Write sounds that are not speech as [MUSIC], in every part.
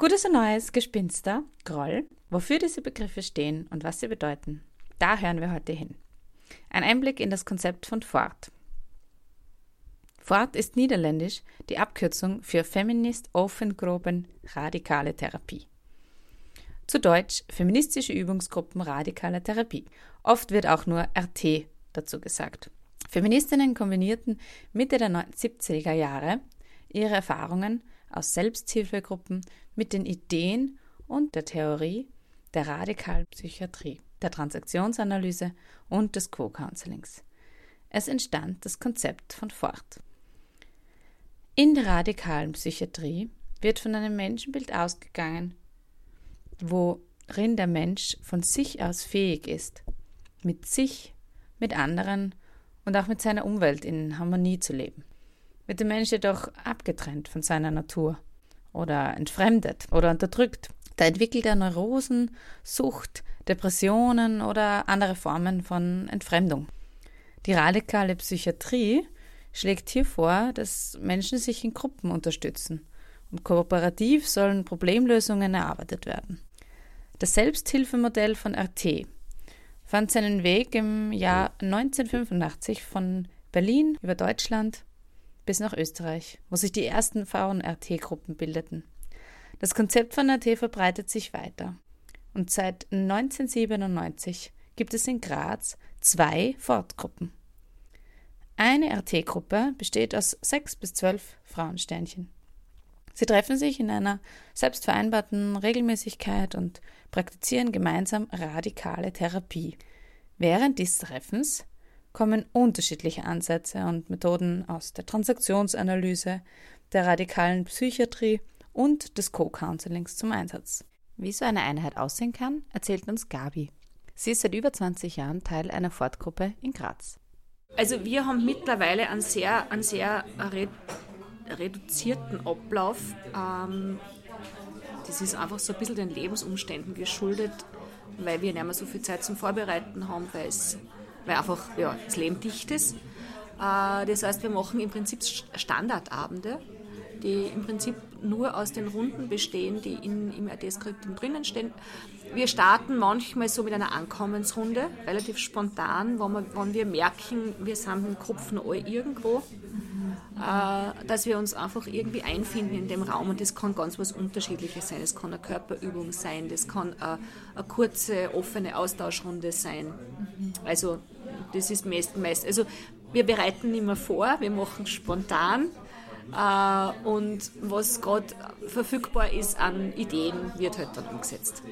Gutes und Neues, Gespinster, Groll, wofür diese Begriffe stehen und was sie bedeuten. Da hören wir heute hin. Ein Einblick in das Konzept von Fort. Fort ist niederländisch die Abkürzung für Feminist Ofengruppen Radikale Therapie. Zu Deutsch Feministische Übungsgruppen Radikale Therapie. Oft wird auch nur RT dazu gesagt. Feministinnen kombinierten Mitte der 70er Jahre ihre Erfahrungen aus Selbsthilfegruppen mit den Ideen und der Theorie der radikalen Psychiatrie, der Transaktionsanalyse und des Co-Counselings. Es entstand das Konzept von Fort. In der radikalen Psychiatrie wird von einem Menschenbild ausgegangen, worin der Mensch von sich aus fähig ist, mit sich, mit anderen und auch mit seiner Umwelt in Harmonie zu leben. Wird der Mensch jedoch abgetrennt von seiner Natur oder entfremdet oder unterdrückt, da entwickelt er Neurosen, Sucht, Depressionen oder andere Formen von Entfremdung. Die radikale Psychiatrie schlägt hier vor, dass Menschen sich in Gruppen unterstützen und kooperativ sollen Problemlösungen erarbeitet werden. Das Selbsthilfemodell von RT fand seinen Weg im Jahr 1985 von Berlin über Deutschland bis nach Österreich, wo sich die ersten Frauen-RT-Gruppen bildeten. Das Konzept von RT verbreitet sich weiter. Und seit 1997 gibt es in Graz zwei Fortgruppen. Eine RT-Gruppe besteht aus sechs bis zwölf Frauensternchen. Sie treffen sich in einer selbstvereinbarten Regelmäßigkeit und praktizieren gemeinsam radikale Therapie. Während dieses Treffens kommen unterschiedliche Ansätze und Methoden aus der Transaktionsanalyse, der radikalen Psychiatrie und des Co-Counselings zum Einsatz. Wie so eine Einheit aussehen kann, erzählt uns Gabi. Sie ist seit über 20 Jahren Teil einer Fortgruppe in Graz. Also wir haben mittlerweile einen sehr, einen sehr reduzierten Ablauf. Ähm, das ist einfach so ein bisschen den Lebensumständen geschuldet, weil wir nicht mehr so viel Zeit zum Vorbereiten haben, weil, es, weil einfach ja, das Leben dicht ist. Äh, das heißt, wir machen im Prinzip Standardabende, die im Prinzip nur aus den Runden bestehen, die in, im RT-Skript drinnen stehen. Wir starten manchmal so mit einer Ankommensrunde, relativ spontan, wo wir, wenn wir merken, wir sind im Kopf noch alle irgendwo äh, dass wir uns einfach irgendwie einfinden in dem Raum und das kann ganz was Unterschiedliches sein. Es kann eine Körperübung sein, das kann eine, eine kurze, offene Austauschrunde sein. Also das ist meist, meist also wir bereiten mehr vor, wir machen spontan äh, und was gerade verfügbar ist an Ideen, wird halt dann umgesetzt.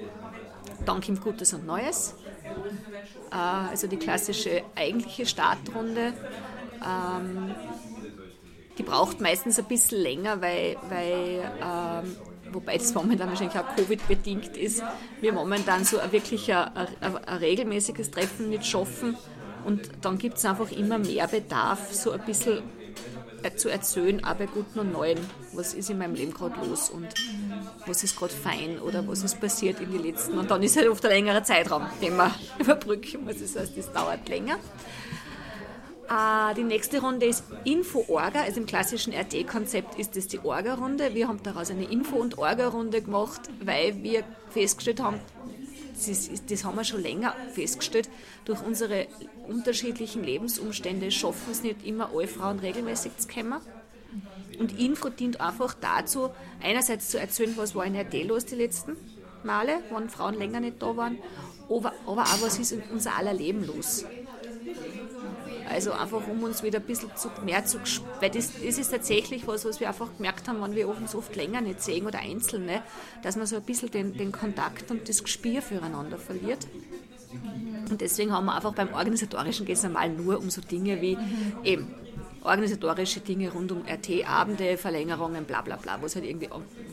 Dann kommt Gutes und Neues, äh, also die klassische eigentliche Startrunde. Ähm, die braucht meistens ein bisschen länger, weil, weil ähm, wobei das momentan wahrscheinlich auch Covid-bedingt ist, wir momentan so ein wirklich ein, ein, ein regelmäßiges Treffen nicht schaffen. Und dann gibt es einfach immer mehr Bedarf, so ein bisschen zu erzählen, auch bei Guten und Neuen, was ist in meinem Leben gerade los und was ist gerade fein oder was ist passiert in den letzten. Und dann ist halt oft ein längerer Zeitraum, den man [LAUGHS] überbrücken muss. Das heißt, das dauert länger. Äh, die nächste Runde ist Info-Orga, also im klassischen RT-Konzept ist das die Orga-Runde. Wir haben daraus eine Info- und Orga-Runde gemacht, weil wir festgestellt haben, das, das, haben wir schon länger festgestellt, durch unsere unterschiedlichen Lebensumstände schaffen es nicht immer alle Frauen regelmäßig zu kommen. Und Info dient einfach dazu, einerseits zu erzählen, was war in RT los die letzten Male, wann Frauen länger nicht da waren, aber, aber auch, was ist in unser aller Leben los. Also einfach, um uns wieder ein bisschen zu, mehr zu, weil das, das ist tatsächlich was, was wir einfach gemerkt haben, wenn wir uns oft länger nicht sehen oder Einzelne, dass man so ein bisschen den, den Kontakt und das Gespür füreinander verliert. Und deswegen haben wir einfach beim Organisatorischen geht es einmal nur um so Dinge wie eben organisatorische Dinge rund um RT-Abende, Verlängerungen, bla bla bla, wo es halt irgendwie,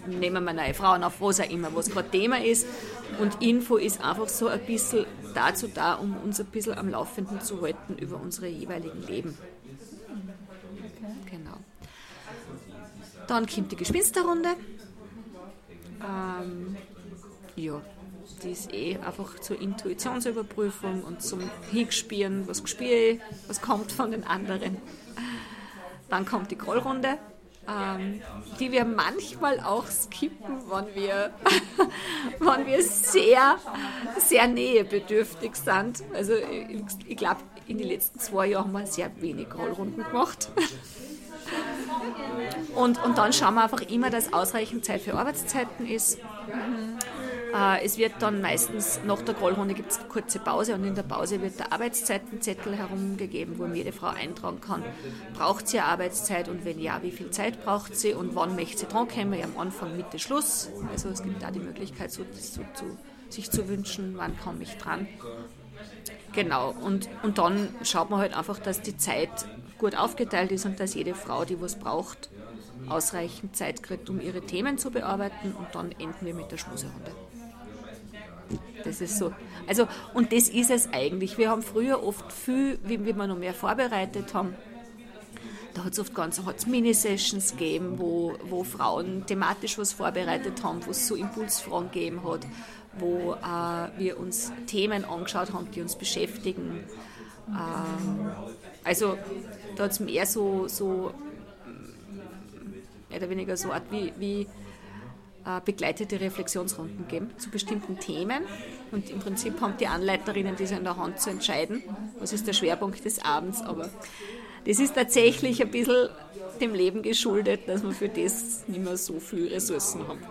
nehmen wir neue Frauen auf, was auch immer, was gerade Thema ist. Und Info ist einfach so ein bisschen dazu da, um uns ein bisschen am Laufenden zu halten über unsere jeweiligen Leben. Genau. Dann kommt die Gespinsterrunde. Ähm, ja, die ist eh einfach zur Intuitionsüberprüfung und zum Hinspielen, was ich, was kommt von den anderen. Dann kommt die Grollrunde. ähm, die wir manchmal auch skippen, wenn wir, [LAUGHS] wenn wir sehr, sehr nähebedürftig sind. Also ich, ich glaube, in den letzten zwei Jahren haben wir sehr wenig Rollrunden gemacht. [LAUGHS] Und, und dann schauen wir einfach immer, dass ausreichend Zeit für Arbeitszeiten ist. Äh, es wird dann meistens nach der Grollrunde gibt es kurze Pause und in der Pause wird der Arbeitszeitenzettel herumgegeben, wo jede Frau eintragen kann, braucht sie Arbeitszeit und wenn ja, wie viel Zeit braucht sie und wann möchte sie drankommen, am Anfang, Mitte, Schluss. Also es gibt da die Möglichkeit, so, so, so, sich zu wünschen, wann komme ich dran. Genau, und, und dann schaut man halt einfach, dass die Zeit gut aufgeteilt ist und dass jede Frau, die was braucht, ausreichend Zeit kriegt, um ihre Themen zu bearbeiten und dann enden wir mit der Schmuserunde. Das ist so. Also, und das ist es eigentlich. Wir haben früher oft viel, wie, wir noch mehr vorbereitet haben, da hat es oft ganz hat's Mini-Sessions gegeben, wo, wo Frauen thematisch was vorbereitet haben, wo es so Impulsfragen gegeben hat, wo äh, wir uns Themen angeschaut haben, die uns beschäftigen. Ähm, also da hat es mehr so, so mehr oder weniger so Art wie, wie begleitete Reflexionsrunden geben zu bestimmten Themen. Und im Prinzip haben die Anleiterinnen diese in der Hand zu entscheiden, was ist der Schwerpunkt des Abends. Aber das ist tatsächlich ein bisschen dem Leben geschuldet, dass wir für das nicht mehr so viele Ressourcen haben.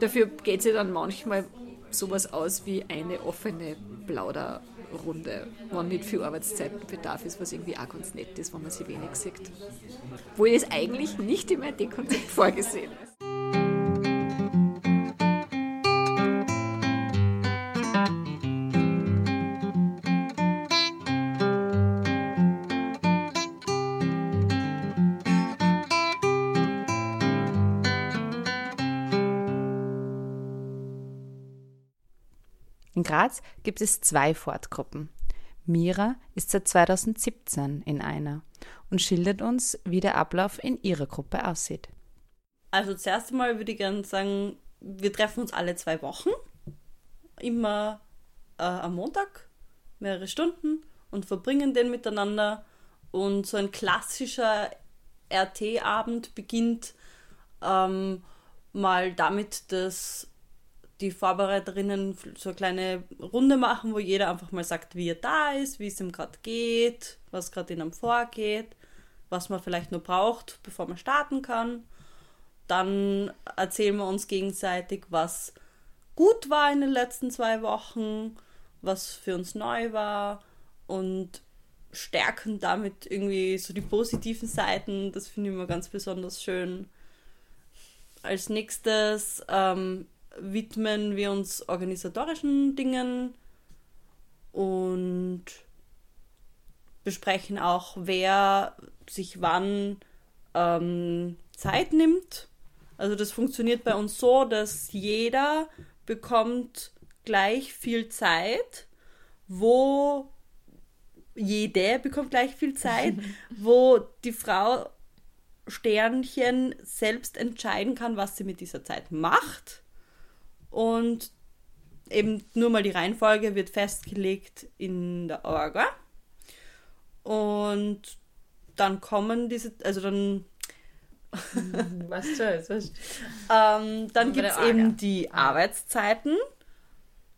Dafür geht sich dann manchmal sowas aus wie eine offene Plauderrunde, wenn nicht viel Arbeitszeitbedarf ist, was irgendwie auch ganz nett ist, wenn man sie wenig sieht. Wo es eigentlich nicht im IT-Konzept vorgesehen ist. Graz gibt es zwei Fortgruppen. Mira ist seit 2017 in einer und schildert uns, wie der Ablauf in ihrer Gruppe aussieht. Also zuerst einmal würde ich gerne sagen, wir treffen uns alle zwei Wochen, immer äh, am Montag, mehrere Stunden und verbringen den miteinander. Und so ein klassischer RT-Abend beginnt ähm, mal damit, dass die Vorbereiterinnen so eine kleine Runde machen, wo jeder einfach mal sagt, wie er da ist, wie es ihm gerade geht, was gerade in ihm vorgeht, was man vielleicht nur braucht, bevor man starten kann. Dann erzählen wir uns gegenseitig, was gut war in den letzten zwei Wochen, was für uns neu war und stärken damit irgendwie so die positiven Seiten. Das finde ich immer ganz besonders schön. Als nächstes ähm, widmen wir uns organisatorischen Dingen und besprechen auch, wer sich wann ähm, Zeit nimmt. Also das funktioniert bei uns so, dass jeder bekommt gleich viel Zeit, wo jede bekommt gleich viel Zeit, [LAUGHS] wo die Frau Sternchen selbst entscheiden kann, was sie mit dieser Zeit macht und eben nur mal die Reihenfolge wird festgelegt in der Orga. Und dann kommen diese, also dann. [LAUGHS] was soll's? Was? ähm, dann gibt es eben die. Arbeitszeiten.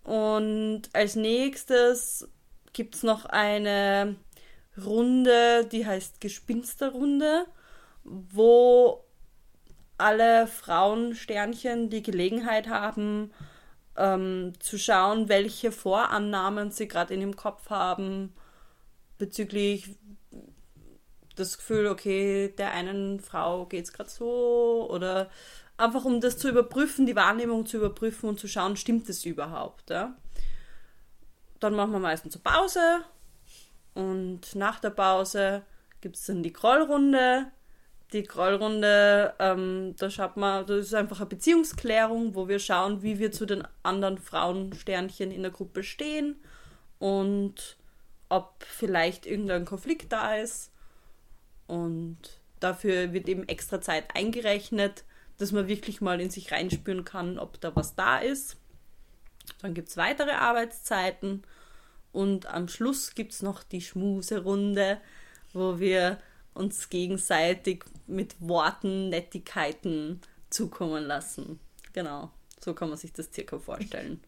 Und als nächstes gibt es noch eine Runde, die heißt Gespinsterrunde, wo alle Frauensternchen die Gelegenheit haben, ähm, zu schauen, welche Vorannahmen sie gerade in ihrem Kopf haben bezüglich das Gefühl, okay, der einen Frau geht es gerade so oder einfach um das zu überprüfen, die Wahrnehmung zu überprüfen und zu schauen, stimmt es überhaupt. Ja? Dann machen wir meistens eine Pause und nach der Pause gibt es dann die Krollrunde die Grollrunde, ähm, da schaut man, das ist einfach eine Beziehungsklärung, wo wir schauen, wie wir zu den anderen Frauensternchen in der Gruppe stehen und ob vielleicht irgendein Konflikt da ist. Und dafür wird eben extra Zeit eingerechnet, dass man wirklich mal in sich reinspüren kann, ob da was da ist. Dann gibt es weitere Arbeitszeiten und am Schluss gibt es noch die Schmuserunde, wo wir uns gegenseitig mit Worten, Nettigkeiten zukommen lassen. Genau, so kann man sich das circa vorstellen.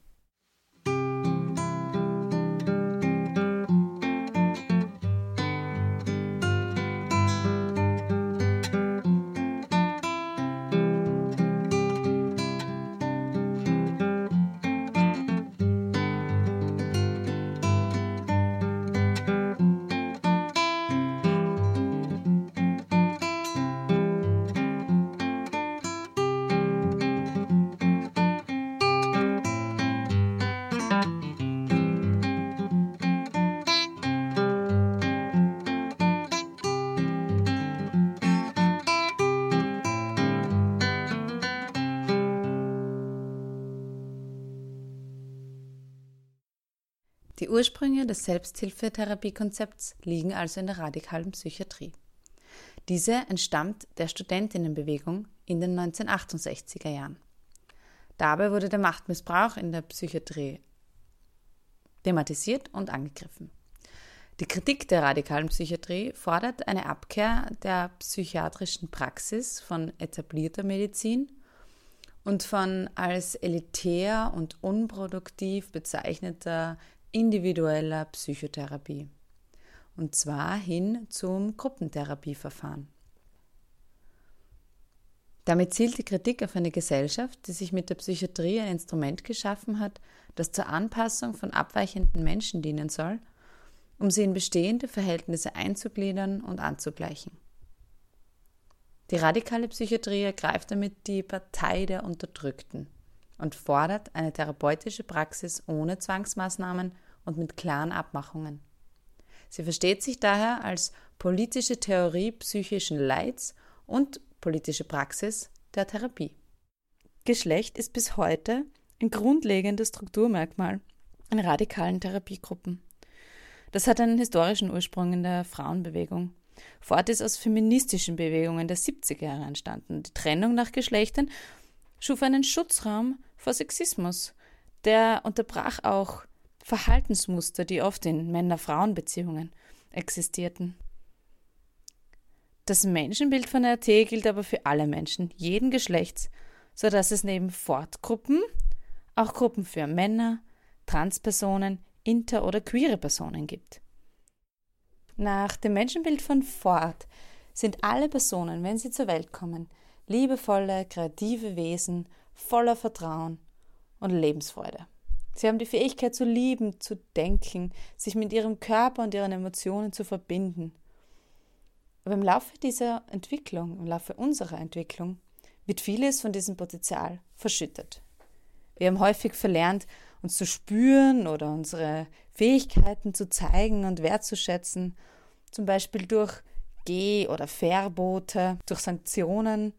Die Ursprünge des Selbsthilfetherapiekonzepts liegen also in der radikalen Psychiatrie. Diese entstammt der Studentinnenbewegung in den 1968er Jahren. Dabei wurde der Machtmissbrauch in der Psychiatrie thematisiert und angegriffen. Die Kritik der radikalen Psychiatrie fordert eine Abkehr der psychiatrischen Praxis von etablierter Medizin und von als elitär und unproduktiv bezeichneter individueller Psychotherapie. Und zwar hin zum Gruppentherapieverfahren. Damit zielt die Kritik auf eine Gesellschaft, die sich mit der Psychiatrie ein Instrument geschaffen hat, das zur Anpassung von abweichenden Menschen dienen soll, um sie in bestehende Verhältnisse einzugliedern und anzugleichen. Die radikale Psychiatrie ergreift damit die Partei der Unterdrückten und fordert eine therapeutische Praxis ohne Zwangsmaßnahmen und mit klaren Abmachungen. Sie versteht sich daher als politische Theorie psychischen Leids und politische Praxis der Therapie. Geschlecht ist bis heute ein grundlegendes Strukturmerkmal in radikalen Therapiegruppen. Das hat einen historischen Ursprung in der Frauenbewegung. Fort ist aus feministischen Bewegungen der 70er Jahre entstanden. Die Trennung nach Geschlechtern schuf einen Schutzraum vor Sexismus. Der unterbrach auch Verhaltensmuster, die oft in Männer-Frauen-Beziehungen existierten. Das Menschenbild von RT gilt aber für alle Menschen, jeden Geschlechts, so dass es neben Fortgruppen auch Gruppen für Männer, Transpersonen, inter- oder queere Personen gibt. Nach dem Menschenbild von Ford sind alle Personen, wenn sie zur Welt kommen, liebevolle, kreative Wesen, voller Vertrauen und Lebensfreude. Sie haben die Fähigkeit zu lieben, zu denken, sich mit ihrem Körper und ihren Emotionen zu verbinden. Aber im Laufe dieser Entwicklung, im Laufe unserer Entwicklung, wird vieles von diesem Potenzial verschüttet. Wir haben häufig verlernt, uns zu spüren oder unsere Fähigkeiten zu zeigen und wertzuschätzen, zum Beispiel durch Geh- oder Verbote, durch Sanktionen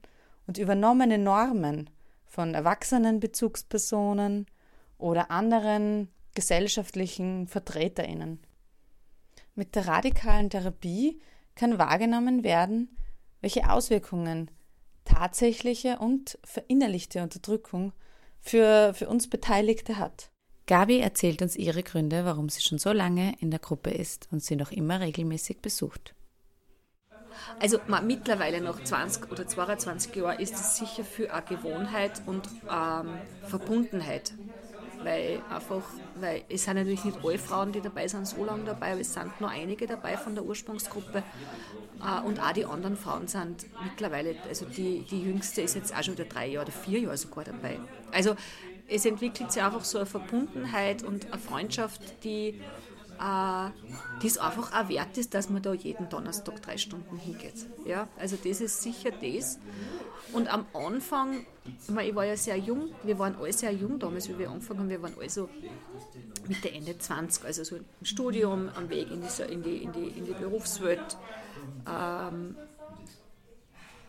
und übernommene Normen von erwachsenen Bezugspersonen, oder anderen gesellschaftlichen Vertreterinnen. Mit der radikalen Therapie kann wahrgenommen werden, welche Auswirkungen tatsächliche und verinnerlichte Unterdrückung für, für uns Beteiligte hat. Gabi erzählt uns ihre Gründe, warum sie schon so lange in der Gruppe ist und sie noch immer regelmäßig besucht. Also mittlerweile nach 20 oder 22 Jahren ist es sicher für eine Gewohnheit und ähm, Verbundenheit weil einfach, weil es sind natürlich nicht alle Frauen, die dabei sind, so lange dabei, aber es sind nur einige dabei von der Ursprungsgruppe äh, und auch die anderen Frauen sind mittlerweile, also die, die jüngste ist jetzt auch schon wieder drei Jahre oder vier Jahre sogar dabei. Also es entwickelt sich einfach so eine Verbundenheit und eine Freundschaft, die äh, es einfach auch wert ist, dass man da jeden Donnerstag drei Stunden hingeht. Ja, also das ist sicher das. Und am Anfang, ich war ja sehr jung, wir waren alle sehr jung damals, wie wir angefangen haben, wir waren alle so Mitte, Ende 20, also so im Studium, am Weg in die, in die, in die, in die Berufswelt. Ähm,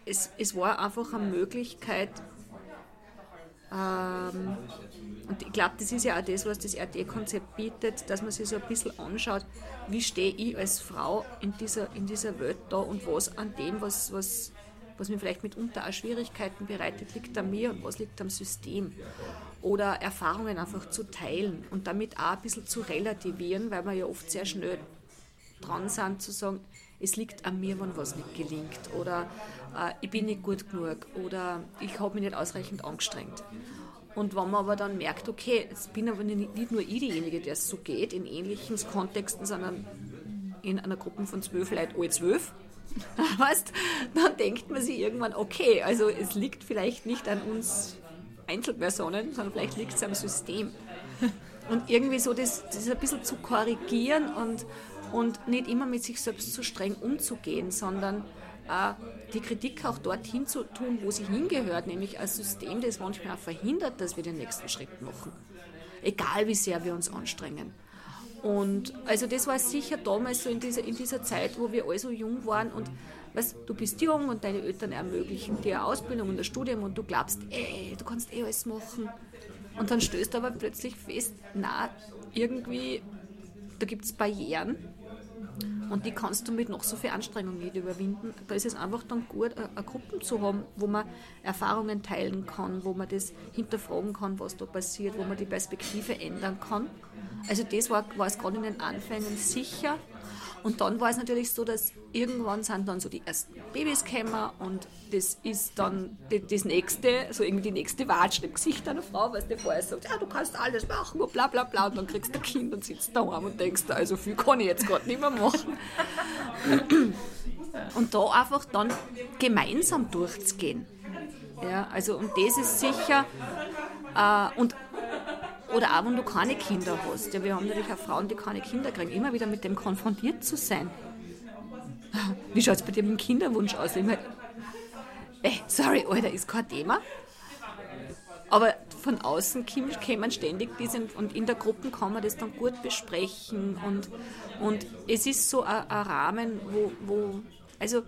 es, es war einfach eine Möglichkeit, ähm, und ich glaube, das ist ja auch das, was das RT-Konzept bietet, dass man sich so ein bisschen anschaut, wie stehe ich als Frau in dieser, in dieser Welt da und was an dem, was, was, was mir vielleicht mitunter auch Schwierigkeiten bereitet, liegt an mir und was liegt am System. Oder Erfahrungen einfach zu teilen und damit auch ein bisschen zu relativieren, weil wir ja oft sehr schnell dran sind zu sagen, es liegt an mir, wenn was nicht gelingt oder äh, ich bin nicht gut genug oder ich habe mich nicht ausreichend angestrengt. Und wenn man aber dann merkt, okay, es bin aber nicht, nicht nur ich diejenige, der es so geht, in ähnlichen Kontexten, sondern in einer Gruppe von zwölf Leuten, alle zwölf, [LAUGHS] weißt, dann denkt man sich irgendwann, okay, also es liegt vielleicht nicht an uns Einzelpersonen, sondern vielleicht liegt es am System. Und irgendwie so das, das ein bisschen zu korrigieren und, und nicht immer mit sich selbst zu streng umzugehen, sondern äh, die Kritik auch dorthin zu tun, wo sie hingehört, nämlich als System, das manchmal auch verhindert, dass wir den nächsten Schritt machen. Egal wie sehr wir uns anstrengen. Und also das war sicher damals so in dieser, in dieser Zeit, wo wir alle so jung waren und weißt, du bist jung und deine Eltern ermöglichen dir Ausbildung und ein Studium und du glaubst, ey, du kannst eh alles machen. Und dann stößt aber plötzlich fest, na, irgendwie, da gibt es Barrieren und die kannst du mit noch so viel Anstrengung nicht überwinden. Da ist es einfach dann gut, eine Gruppe zu haben, wo man Erfahrungen teilen kann, wo man das hinterfragen kann, was da passiert, wo man die Perspektive ändern kann. Also das war, war es gerade in den Anfängen sicher. Und dann war es natürlich so, dass irgendwann sind dann so die ersten Babys gekommen und das ist dann das nächste, so irgendwie die nächste Watsch im Gesicht einer Frau, weil du vorher sagt, ja, du kannst alles machen und bla bla bla und dann kriegst du ein Kind und sitzt daheim und denkst, also viel kann ich jetzt gerade nicht mehr machen. Und da einfach dann gemeinsam durchzugehen. Ja, also und das ist sicher, äh, und oder auch wenn du keine Kinder hast. Ja, wir haben natürlich auch Frauen, die keine Kinder kriegen, immer wieder mit dem konfrontiert zu sein. [LAUGHS] Wie schaut es bei dir mit dem Kinderwunsch aus? Ich mein, ey, sorry, Alter, ist kein Thema. Aber von außen kämen ständig diese, und in der Gruppe kann man das dann gut besprechen und, und es ist so ein, ein Rahmen, wo, wo, also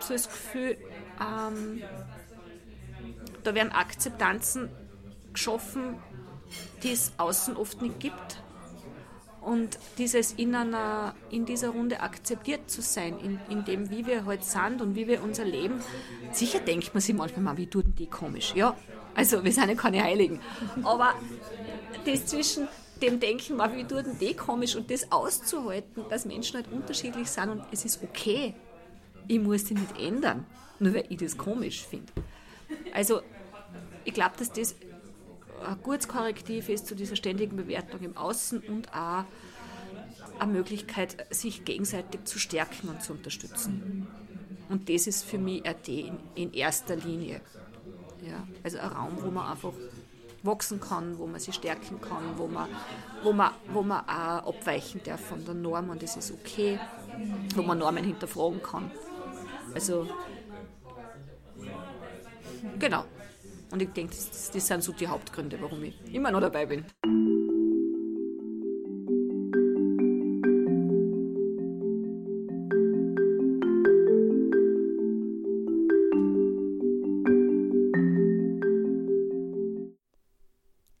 so das Gefühl, ähm, da werden Akzeptanzen geschaffen, die es außen oft nicht gibt. Und dieses in, einer, in dieser Runde akzeptiert zu sein, in, in dem, wie wir heute halt sind und wie wir unser Leben, sicher denkt man sich manchmal mal, wie denn die komisch? Ja, also wir sind ja keine Heiligen. Aber das zwischen dem Denken, mal, wie denn die komisch und das auszuhalten, dass Menschen halt unterschiedlich sind und es ist okay. Ich muss die nicht ändern, nur weil ich das komisch finde. Also ich glaube, dass das ein gutes Korrektiv ist zu dieser ständigen Bewertung im Außen und auch eine Möglichkeit, sich gegenseitig zu stärken und zu unterstützen. Und das ist für mich RT in, in erster Linie. Ja, also ein Raum, wo man einfach wachsen kann, wo man sich stärken kann, wo man, wo man, wo man auch abweichen darf von der Norm und das ist okay, wo man Normen hinterfragen kann. Also, genau. Und ich denke, das, das sind so die Hauptgründe, warum ich immer noch dabei bin.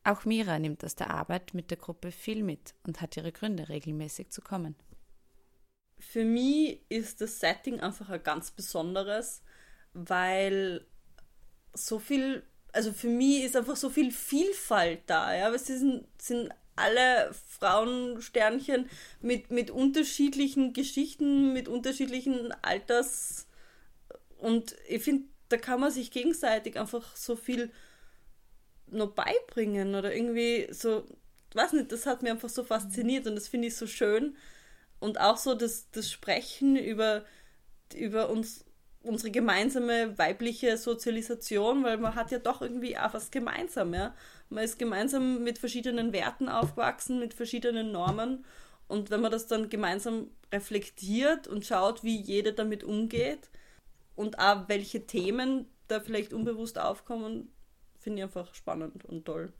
Auch Mira nimmt aus der Arbeit mit der Gruppe viel mit und hat ihre Gründe, regelmäßig zu kommen. Für mich ist das Setting einfach ein ganz besonderes, weil so viel also für mich ist einfach so viel Vielfalt da, ja, weil sie sind, sind alle Frauensternchen mit, mit unterschiedlichen Geschichten, mit unterschiedlichen Alters. Und ich finde, da kann man sich gegenseitig einfach so viel noch beibringen oder irgendwie so, weiß nicht, das hat mir einfach so fasziniert und das finde ich so schön. Und auch so das, das Sprechen über, über uns unsere gemeinsame weibliche Sozialisation, weil man hat ja doch irgendwie auch was gemeinsam, ja. Man ist gemeinsam mit verschiedenen Werten aufgewachsen, mit verschiedenen Normen. Und wenn man das dann gemeinsam reflektiert und schaut, wie jeder damit umgeht und auch welche Themen da vielleicht unbewusst aufkommen, finde ich einfach spannend und toll.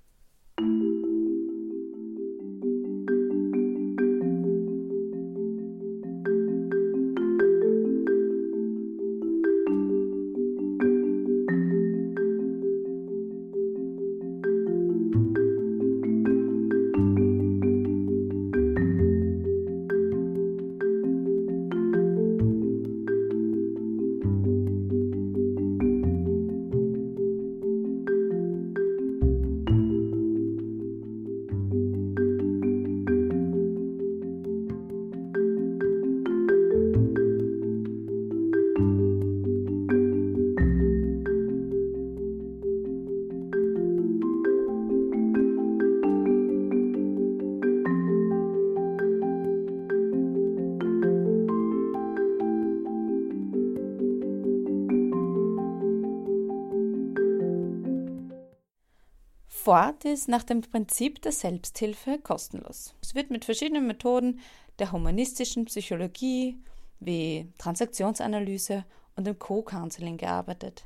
Fort ist nach dem Prinzip der Selbsthilfe kostenlos. Es wird mit verschiedenen Methoden der humanistischen Psychologie wie Transaktionsanalyse und dem Co-Counseling gearbeitet.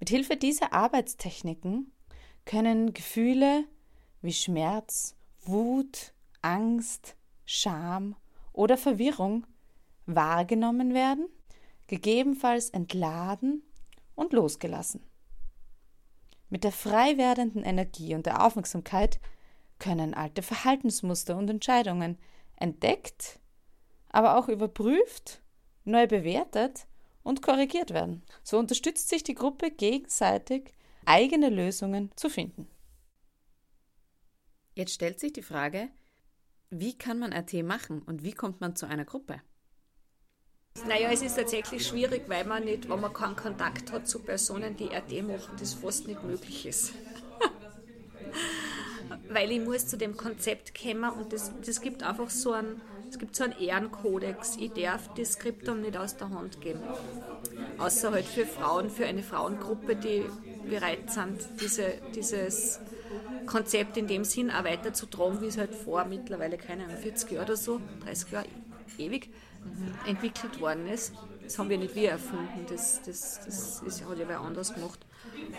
Mit Hilfe dieser Arbeitstechniken können Gefühle wie Schmerz, Wut, Angst, Scham oder Verwirrung wahrgenommen werden, gegebenenfalls entladen und losgelassen. Mit der frei werdenden Energie und der Aufmerksamkeit können alte Verhaltensmuster und Entscheidungen entdeckt, aber auch überprüft, neu bewertet und korrigiert werden. So unterstützt sich die Gruppe gegenseitig, eigene Lösungen zu finden. Jetzt stellt sich die Frage, wie kann man RT machen und wie kommt man zu einer Gruppe? Naja, es ist tatsächlich schwierig, weil man nicht, wenn man keinen Kontakt hat zu Personen, die RT machen, das fast nicht möglich ist. [LAUGHS] weil ich muss zu dem Konzept kommen und das, das gibt einfach so einen, es gibt so einen Ehrenkodex. Ich darf das Skriptum nicht aus der Hand geben. Außer halt für Frauen, für eine Frauengruppe, die bereit sind, diese, dieses Konzept in dem Sinn auch weiterzutragen, wie es halt vor mittlerweile, keine Ahnung, 40 Jahre oder so, 30 Jahre, ewig, entwickelt worden ist. Das haben wir nicht wir erfunden, das, das, das ist, hat ja wer anders gemacht.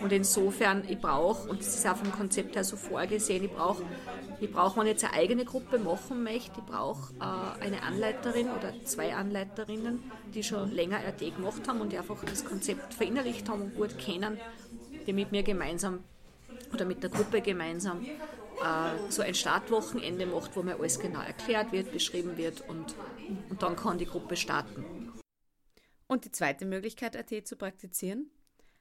Und insofern, ich brauche, und das ist auch vom Konzept her so vorgesehen, ich brauche, ich brauch, wenn ich jetzt eine eigene Gruppe machen möchte, ich brauche äh, eine Anleiterin oder zwei Anleiterinnen, die schon länger RT gemacht haben und die einfach das Konzept verinnerlicht haben und gut kennen, die mit mir gemeinsam oder mit der Gruppe gemeinsam äh, so ein Startwochenende macht, wo mir alles genau erklärt wird, beschrieben wird und, und dann kann die Gruppe starten. Und die zweite Möglichkeit, AT zu praktizieren?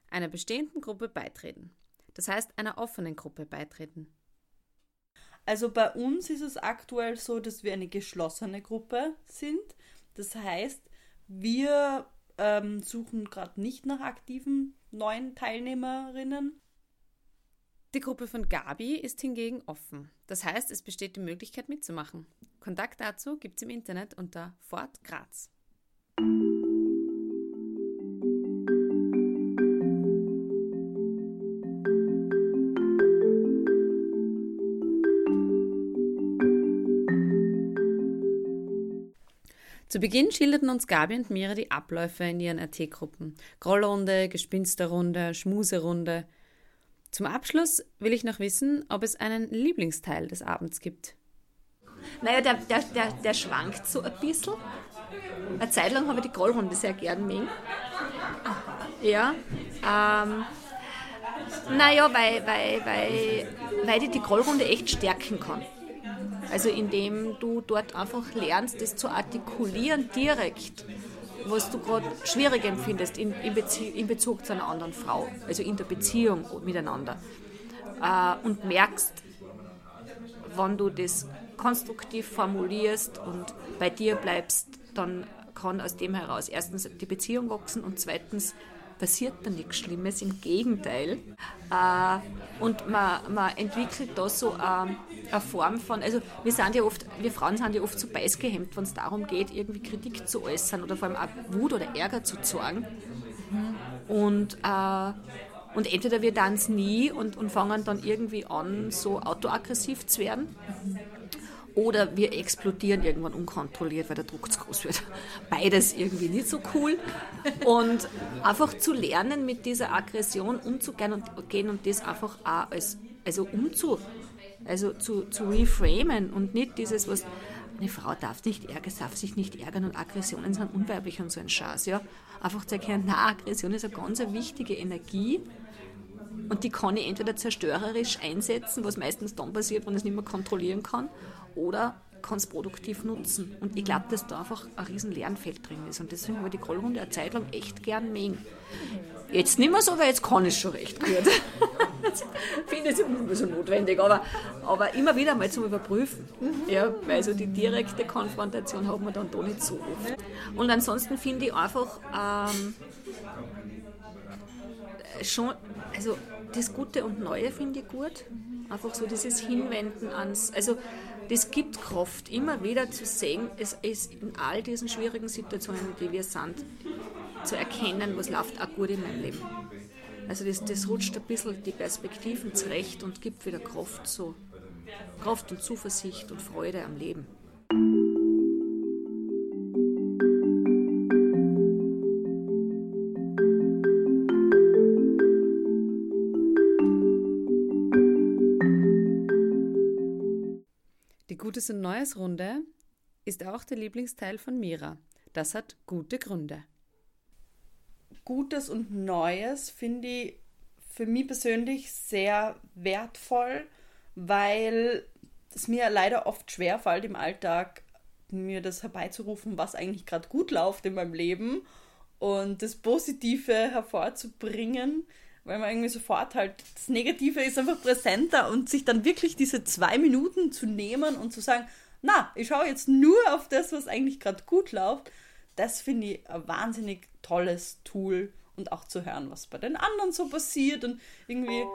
Einer bestehenden Gruppe beitreten. Das heißt, einer offenen Gruppe beitreten. Also bei uns ist es aktuell so, dass wir eine geschlossene Gruppe sind. Das heißt, wir ähm, suchen gerade nicht nach aktiven neuen Teilnehmerinnen, die Gruppe von Gabi ist hingegen offen. Das heißt, es besteht die Möglichkeit mitzumachen. Kontakt dazu gibt es im Internet unter Fort Graz. Zu Beginn schilderten uns Gabi und Mira die Abläufe in ihren RT-Gruppen. Grollrunde, Gespinsterrunde, Schmuserunde – zum Abschluss will ich noch wissen, ob es einen Lieblingsteil des Abends gibt. Naja, der, der, der, der schwankt so ein bisschen. Eine Zeit lang habe ich die Grollrunde sehr gern mögen. Ja. Ähm, naja, weil, weil, weil, weil die die Grollrunde echt stärken kann. Also indem du dort einfach lernst, das zu artikulieren direkt was du gerade schwierig empfindest in, in, in, Bezug zu einer anderen Frau, also in der Beziehung miteinander. Äh, und merkst, wann du das konstruktiv formulierst und bei dir bleibst, dann kann aus dem heraus erstens die Beziehung wachsen und zweitens passiert da nichts Schlimmes, im Gegenteil. Äh, und man, man entwickelt da so eine, eine Form von, also wir sind ja oft, wir Frauen sind ja oft so beißgehemmt, wenn es darum geht, irgendwie Kritik zu äußern oder vor allem auch Wut oder Ärger zu zeigen. Und, äh, und entweder wir dann es nie und, und fangen dann irgendwie an, so autoaggressiv zu werden. Oder wir explodieren irgendwann unkontrolliert, weil der Druck zu groß wird. Beides irgendwie nicht so cool. Und einfach zu lernen, mit dieser Aggression umzugehen und, gehen und das einfach auch als, also umzu, also zu, zu reframen und nicht dieses, was eine Frau darf, nicht ärgern, darf sich nicht ärgern und Aggressionen sind unweiblich und so ein Schatz. Ja? Einfach zu erkennen, na, Aggression ist eine ganz wichtige Energie und die kann ich entweder zerstörerisch einsetzen, was meistens dann passiert, wenn ich es nicht mehr kontrollieren kann, oder kann es produktiv nutzen. Und ich glaube, dass da einfach ein riesen Lernfeld drin ist. Und deswegen habe ich die Grollrunde eine Zeit lang echt gern mögen. Jetzt nicht mehr so, weil jetzt kann ich schon recht gut. [LAUGHS] finde ich immer so notwendig, aber, aber immer wieder mal zum Überprüfen. Mhm. Ja, weil so die direkte Konfrontation hat man dann da nicht so oft. Und ansonsten finde ich einfach ähm, schon, also das Gute und Neue finde ich gut. Einfach so dieses Hinwenden ans, also das gibt Kraft, immer wieder zu sehen, es ist in all diesen schwierigen Situationen, die wir sind, zu erkennen, was läuft auch gut in meinem Leben. Also das, das rutscht ein bisschen die Perspektiven zurecht und gibt wieder Kraft so. Kraft und Zuversicht und Freude am Leben. Gutes und Neues Runde ist auch der Lieblingsteil von Mira. Das hat gute Gründe. Gutes und Neues finde ich für mich persönlich sehr wertvoll, weil es mir leider oft schwerfällt im Alltag, mir das herbeizurufen, was eigentlich gerade gut läuft in meinem Leben und das Positive hervorzubringen, weil man irgendwie sofort halt, das Negative ist einfach präsenter und sich dann wirklich diese zwei Minuten zu nehmen und zu sagen, na, ich schaue jetzt nur auf das, was eigentlich gerade gut läuft, das finde ich ein wahnsinnig tolles Tool und auch zu hören, was bei den anderen so passiert und irgendwie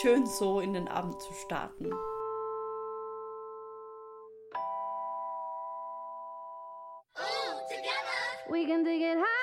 schön so in den Abend zu starten. We can take it high.